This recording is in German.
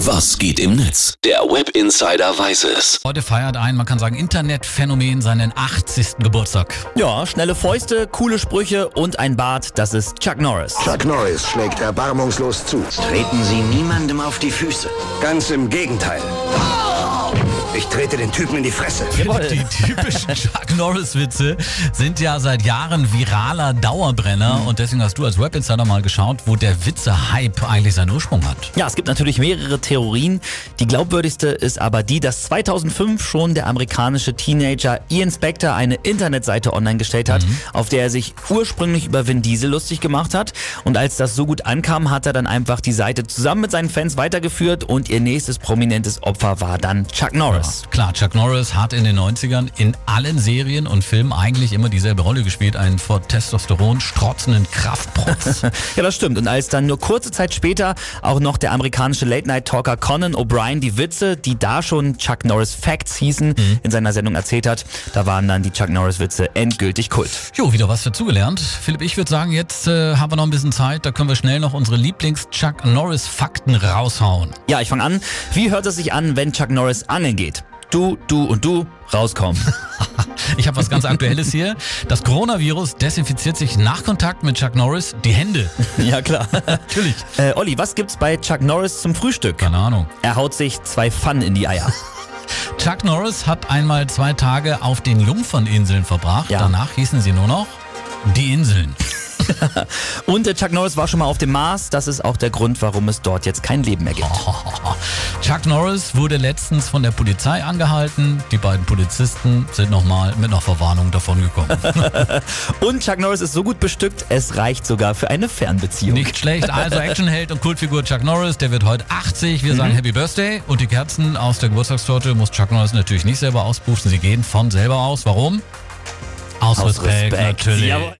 Was geht im Netz? Der Web Insider weiß es. Heute feiert ein, man kann sagen, Internetphänomen seinen 80. Geburtstag. Ja, schnelle Fäuste, coole Sprüche und ein Bart, das ist Chuck Norris. Chuck Norris schlägt erbarmungslos zu. Treten Sie niemandem auf die Füße. Ganz im Gegenteil. Ich trete den Typen in die Fresse. Die typischen Chuck Norris-Witze sind ja seit Jahren viraler Dauerbrenner und deswegen hast du als Web Insider mal geschaut, wo der Witze-Hype eigentlich seinen Ursprung hat. Ja, es gibt natürlich mehrere Theorien. Die glaubwürdigste ist aber die, dass 2005 schon der amerikanische Teenager Ian Spector eine Internetseite online gestellt hat, auf der er sich ursprünglich über Vin Diesel lustig gemacht hat. Und als das so gut ankam, hat er dann einfach die Seite zusammen mit seinen Fans weitergeführt und ihr nächstes prominentes Opfer war dann Chuck Norris. Klar, Chuck Norris hat in den 90ern in allen Serien und Filmen eigentlich immer dieselbe Rolle gespielt, einen vor Testosteron strotzenden Kraftprotz. Ja, das stimmt. Und als dann nur kurze Zeit später auch noch der amerikanische Late-Night-Talker Conan O'Brien die Witze, die da schon Chuck Norris Facts hießen, in seiner Sendung erzählt hat, da waren dann die Chuck Norris-Witze endgültig Kult. jo, wieder was dazugelernt. Philipp, ich würde sagen, jetzt äh, haben wir noch ein bisschen Zeit, da können wir schnell noch unsere Lieblings-Chuck Norris-Fakten raushauen. Ja, ich fange an. Wie hört es sich an, wenn Chuck Norris angeln geht? Du, du und du rauskommen. Ich habe was ganz Aktuelles hier. Das Coronavirus desinfiziert sich nach Kontakt mit Chuck Norris die Hände. ja, klar. Natürlich. äh, Olli, was gibt's bei Chuck Norris zum Frühstück? Keine Ahnung. Er haut sich zwei Pfannen in die Eier. Chuck Norris hat einmal zwei Tage auf den Jungferninseln verbracht. Ja. Danach hießen sie nur noch die Inseln. Und der Chuck Norris war schon mal auf dem Mars. Das ist auch der Grund, warum es dort jetzt kein Leben mehr gibt. Chuck Norris wurde letztens von der Polizei angehalten. Die beiden Polizisten sind nochmal mit einer Verwarnung davongekommen. Und Chuck Norris ist so gut bestückt, es reicht sogar für eine Fernbeziehung. Nicht schlecht. Also Actionheld und Kultfigur Chuck Norris, der wird heute 80. Wir sagen Happy Birthday. Und die Kerzen aus der Geburtstagstorte muss Chuck Norris natürlich nicht selber auspusten. Sie gehen von selber aus. Warum? Aus, Aus Respekt, Respekt. natürlich. Jawohl.